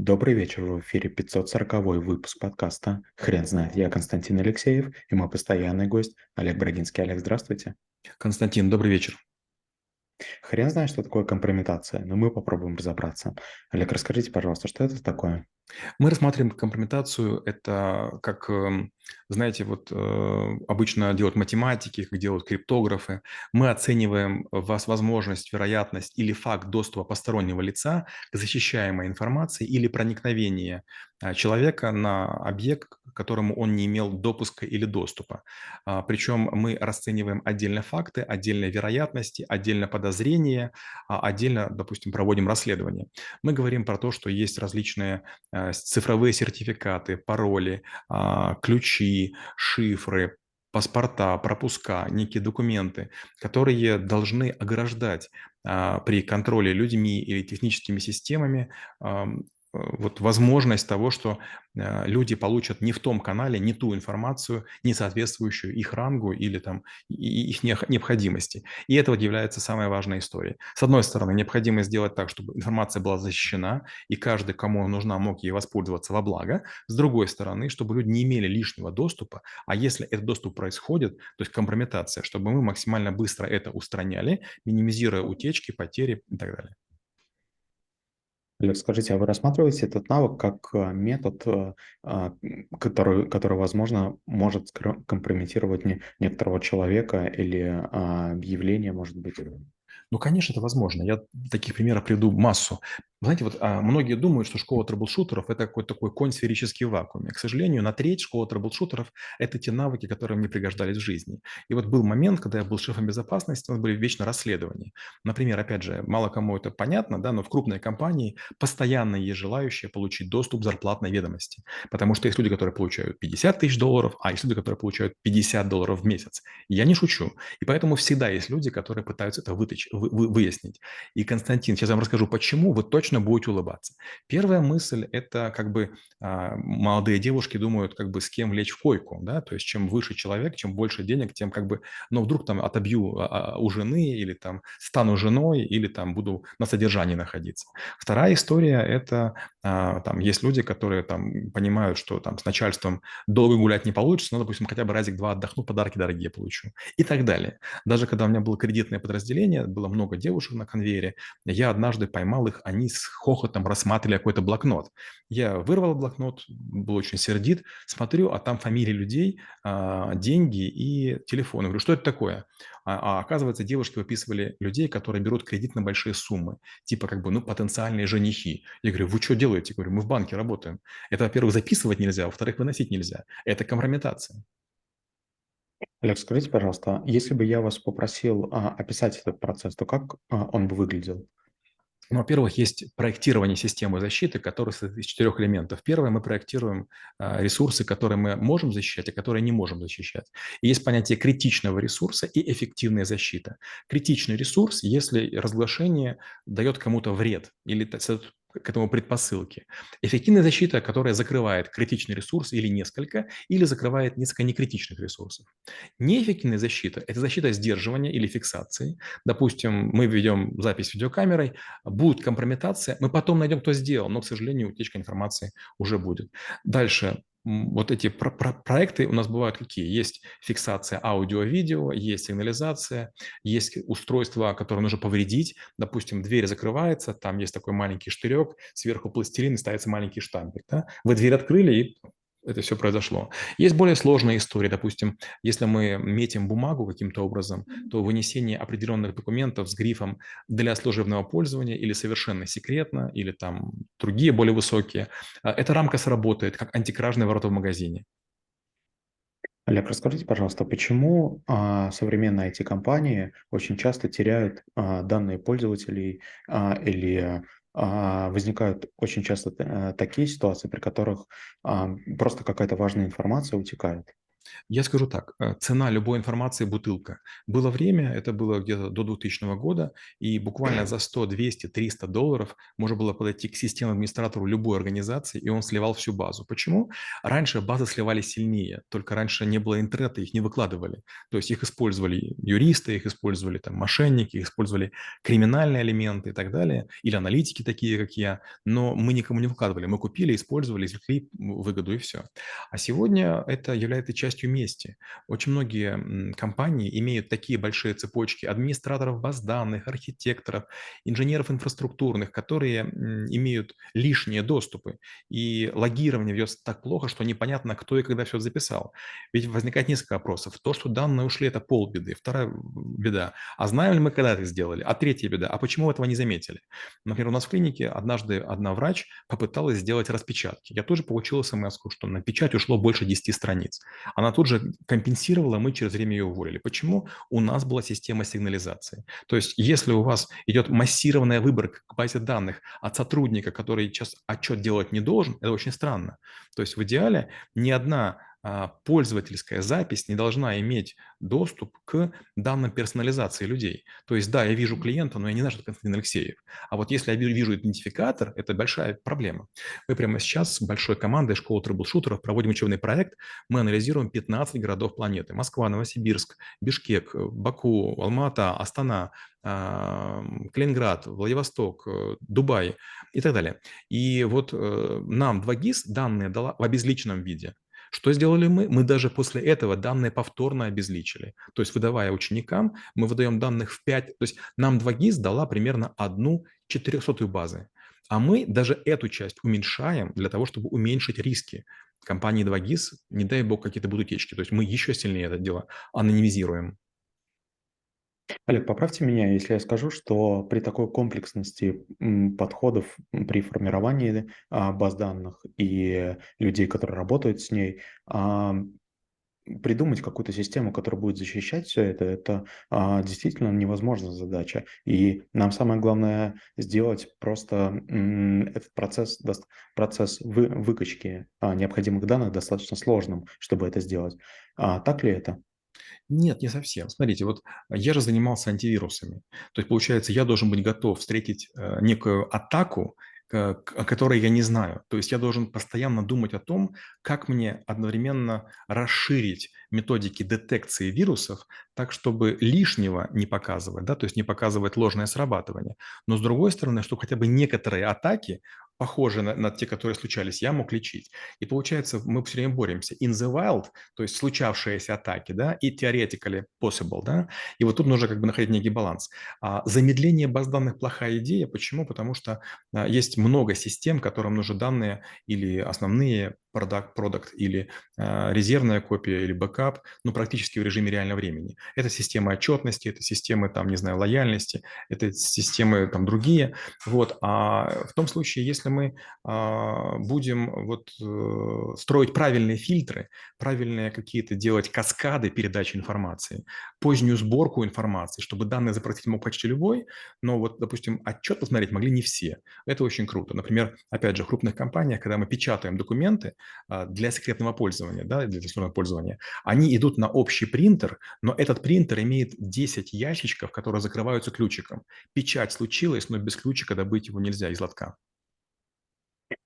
Добрый вечер, в эфире 540 выпуск подкаста «Хрен знает». Я Константин Алексеев и мой постоянный гость Олег Брагинский. Олег, здравствуйте. Константин, добрый вечер. Хрен знает, что такое компрометация, но мы попробуем разобраться. Олег, расскажите, пожалуйста, что это такое? Мы рассматриваем компрометацию, это как, эм, знаете, вот э, обычно делают математики, как делают криптографы. Мы оцениваем вас возможность, вероятность или факт доступа постороннего лица к защищаемой информации или проникновения человека на объект, к которому он не имел допуска или доступа. А, Причем мы расцениваем отдельно факты, отдельно вероятности, отдельно подозрения, а отдельно, допустим, проводим расследование. Мы говорим про то, что есть различные э, цифровые сертификаты, пароли, ключи, шифры, паспорта, пропуска, некие документы, которые должны ограждать при контроле людьми или техническими системами Э, вот возможность того, что э, люди получат не в том канале, не ту информацию, не соответствующую их рангу или там их необходимости. И это вот является самой важной историей. С одной стороны, необходимо сделать так, чтобы информация была защищена, и каждый, кому нужна, мог ей воспользоваться во благо. С другой стороны, чтобы люди не имели лишнего доступа, а если этот доступ происходит, то есть компрометация, чтобы мы максимально быстро это устраняли, минимизируя утечки, потери и так далее. Олег, скажите, а вы рассматриваете этот навык как э, метод, э, а, который, который возможно, может компрометировать не, некоторого человека или а, явление, может быть? Ну, конечно, это возможно. Я таких примеров приведу массу. Знаете, вот а, многие думают, что школа трэблшутеров – это какой-то такой конь сферический в вакууме. К сожалению, на треть школа трэблшутеров – это те навыки, которые мне пригождались в жизни. И вот был момент, когда я был шефом безопасности, у нас были вечно расследования. Например, опять же, мало кому это понятно, да, но в крупной компании постоянно есть желающие получить доступ к зарплатной ведомости. Потому что есть люди, которые получают 50 тысяч долларов, а есть люди, которые получают 50 долларов в месяц. Я не шучу. И поэтому всегда есть люди, которые пытаются это вытащить, вы, вы, выяснить. И, Константин, сейчас я вам расскажу, почему вы точно будете улыбаться. Первая мысль – это как бы а, молодые девушки думают, как бы с кем лечь в койку, да, то есть чем выше человек, чем больше денег, тем как бы, ну, вдруг там отобью а, а, у жены или там стану женой или там буду на содержании находиться. Вторая история – это там есть люди, которые там понимают, что там с начальством долго гулять не получится, но, допустим, хотя бы разик-два отдохну, подарки дорогие получу и так далее. Даже когда у меня было кредитное подразделение, было много девушек на конвейере, я однажды поймал их, они с хохотом рассматривали какой-то блокнот. Я вырвал блокнот, был очень сердит, смотрю, а там фамилии людей, а, деньги и телефоны. Говорю, что это такое? А, а оказывается, девушки выписывали людей, которые берут кредит на большие суммы, типа как бы, ну, потенциальные женихи. Я говорю, вы что делаете? Я говорю, мы в банке работаем. Это, во-первых, записывать нельзя, во-вторых, выносить нельзя. Это компрометация. Олег, скажите, пожалуйста, если бы я вас попросил а, описать этот процесс, то как а, он бы выглядел? Ну, во-первых, есть проектирование системы защиты, которая состоит из четырех элементов. Первое, мы проектируем а, ресурсы, которые мы можем защищать, и которые не можем защищать. И есть понятие критичного ресурса и эффективная защита. Критичный ресурс, если разглашение дает кому-то вред или к этому предпосылки. Эффективная защита, которая закрывает критичный ресурс или несколько, или закрывает несколько некритичных ресурсов. Неэффективная защита – это защита сдерживания или фиксации. Допустим, мы ведем запись видеокамерой, будет компрометация, мы потом найдем, кто сделал, но, к сожалению, утечка информации уже будет. Дальше вот эти про про проекты у нас бывают какие? Есть фиксация аудио-видео, есть сигнализация, есть устройство, которое нужно повредить. Допустим, дверь закрывается, там есть такой маленький штырек, сверху пластилин и ставится маленький штампик. Да? Вы дверь открыли, и это все произошло. Есть более сложные истории, допустим, если мы метим бумагу каким-то образом, то вынесение определенных документов с грифом для служебного пользования или совершенно секретно, или там другие более высокие, а, эта рамка сработает как антикражные ворота в магазине. Олег, расскажите, пожалуйста, почему а, современные IT-компании очень часто теряют а, данные пользователей а, или возникают очень часто э, такие ситуации, при которых а, просто какая-то важная информация утекает. Я скажу так, э, цена любой информации– бутылка. Было время, это было где-то до 2000 года, и буквально за 100, 200, 300 долларов можно было подойти к системному администратору любой организации, и он сливал всю базу. Почему? Раньше базы сливали сильнее, только раньше не было интернета, их не выкладывали. То есть их использовали юристы, их использовали там мошенники, их использовали криминальные элементы и так далее, или аналитики такие, как я, но мы никому не выкладывали. Мы купили, использовали, извлекли выгоду и все. А сегодня это является частью мести. Очень многие компании имеют такие большие цепочки администраторов баз данных, архитекторов, инженеров инфраструктурных, которые имеют лишние доступы. И логирование ведется так плохо, что непонятно, кто и когда все записал. Ведь возникает несколько вопросов. То, что данные ушли, это полбеды. Вторая беда. А знаем ли мы, когда это сделали? А третья беда. А почему этого не заметили? Например, у нас в клинике однажды одна врач попыталась сделать распечатки. Я тоже получил смс что на печать ушло больше 10 страниц. Она тут же компенсировала, мы через время ее уволили. Почему? У нас была система сигнализации. То есть если у вас идет массированная выборка к базе данных от сотрудника, который сейчас отчет делать не должен, это очень странно. То есть в идеале ни одна пользовательская запись не должна иметь доступ к данным персонализации людей. То есть, да, я вижу клиента, но я не знаю, что это Константин Алексеев. А вот если я вижу идентификатор, это большая проблема. Мы прямо сейчас с большой командой школы трэблшутеров проводим учебный проект. Мы анализируем 15 городов планеты. Москва, Новосибирск, Бишкек, Баку, Алмата, Астана, а, Калининград, Владивосток, э, Дубай и так далее. И вот э, нам 2GIS данные дала в обезличенном виде – что сделали мы? Мы даже после этого данные повторно обезличили. То есть, выдавая ученикам, мы выдаем данных в 5, то есть нам 2GIS дала примерно одну четырехсотую базы. А мы даже эту часть уменьшаем для того, чтобы уменьшить риски. Компании 2GIS, не дай бог, какие-то будут утечки. То есть мы еще сильнее это дело анонимизируем. Олег, поправьте меня, если я скажу, что при такой комплексности подходов при формировании а, баз данных и людей, которые работают с ней, а, придумать какую-то систему, которая будет защищать все это, это а, действительно невозможная задача. И нам самое главное сделать просто этот процесс, процесс вы, выкачки необходимых данных достаточно сложным, чтобы это сделать. так ли это? Нет, не совсем. Смотрите, вот я же занимался антивирусами. То есть, получается, я должен быть готов встретить э, некую атаку, о которой я не знаю. То есть я должен постоянно думать о том, как мне одновременно расширить методики детекции вирусов так, чтобы лишнего не показывать, да, то есть не показывать ложное срабатывание. Но с другой стороны, чтобы хотя бы некоторые атаки похожие на, на те, которые случались, я мог лечить. И получается, мы все время боремся. In the wild, то есть случавшиеся атаки, да, и theoretically possible, да. И вот тут нужно как бы находить некий баланс. А замедление баз данных плохая идея. Почему? Потому что а, есть много систем, которым нужны данные или основные продукт, продукт или э, резервная копия или бэкап, ну, практически в режиме реального времени. Это системы отчетности, это системы, там, не знаю, лояльности, это системы там другие. Вот. А в том случае, если мы э, будем вот э, строить правильные фильтры, правильные какие-то делать каскады передачи информации, позднюю сборку информации, чтобы данные запросить мог почти любой, но вот, допустим, отчет посмотреть могли не все. Это очень круто. Например, опять же, в крупных компаниях, когда мы печатаем документы, для секретного пользования, да, для дистанционного пользования, они идут на общий принтер, но этот принтер имеет 10 ящичков, которые закрываются ключиком. Печать случилась, но без ключика добыть его нельзя из лотка.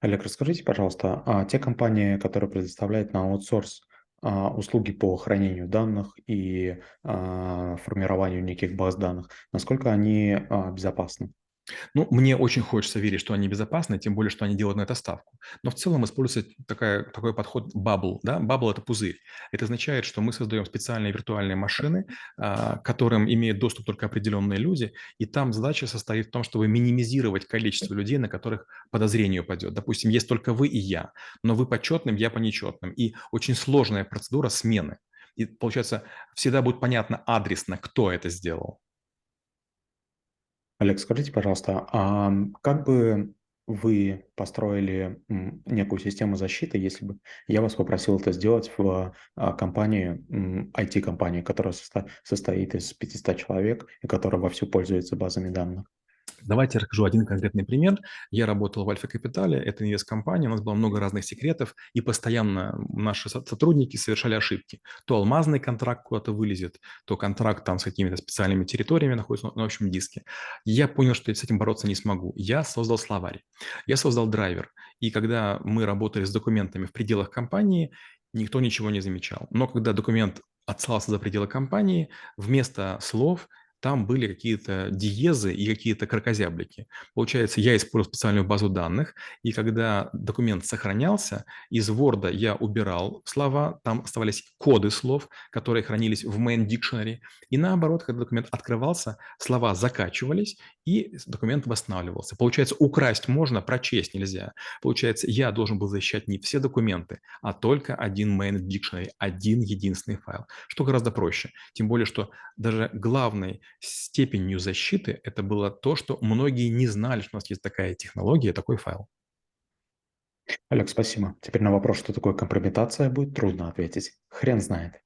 Олег, расскажите, пожалуйста, а те компании, которые предоставляют на аутсорс а, услуги по хранению данных и а, формированию неких баз данных, насколько они а, безопасны? Ну, мне очень хочется верить, что они безопасны, тем более, что они делают на это ставку. Но в целом используется такая, такой подход bubble. Да? Bubble– это пузырь. Это означает, что мы создаем специальные виртуальные машины, а, к которым имеют доступ только определенные люди, и там задача состоит в том, чтобы минимизировать количество людей, на которых подозрение упадет. Допустим, есть только вы и я, но вы почетным, я по нечетным. И очень сложная процедура смены. И получается, всегда будет понятно адресно, кто это сделал. Олег, скажите, пожалуйста, а как бы вы построили некую систему защиты, если бы я вас попросил это сделать в а, компании, IT-компании, которая состоит из 500 человек и которая вовсю пользуется базами данных? Давайте я расскажу один конкретный пример. Я работал в Альфа Капитале, это инвест-компания, у нас было много разных секретов, и постоянно наши сотрудники совершали ошибки. То алмазный контракт куда-то вылезет, то контракт там с какими-то специальными территориями находится на общем диске. Я понял, что я с этим бороться не смогу. Я создал словарь, я создал драйвер. И когда мы работали с документами в пределах компании, никто ничего не замечал. Но когда документ отсылался за пределы компании, вместо слов – там были какие-то диезы и какие-то кракозяблики. Получается, я использовал специальную базу данных, и когда документ сохранялся, из Word я убирал слова, там оставались коды слов, которые хранились в main dictionary, и наоборот, когда документ открывался, слова закачивались, и документ восстанавливался. Получается, украсть можно, прочесть нельзя. Получается, я должен был защищать не все документы, а только один main dictionary, один единственный файл, что гораздо проще. Тем более, что даже главный степенью защиты это было то, что многие не знали, что у нас есть такая технология, такой файл. Олег, спасибо. Теперь на вопрос, что такое компрометация, будет трудно ответить. Хрен знает.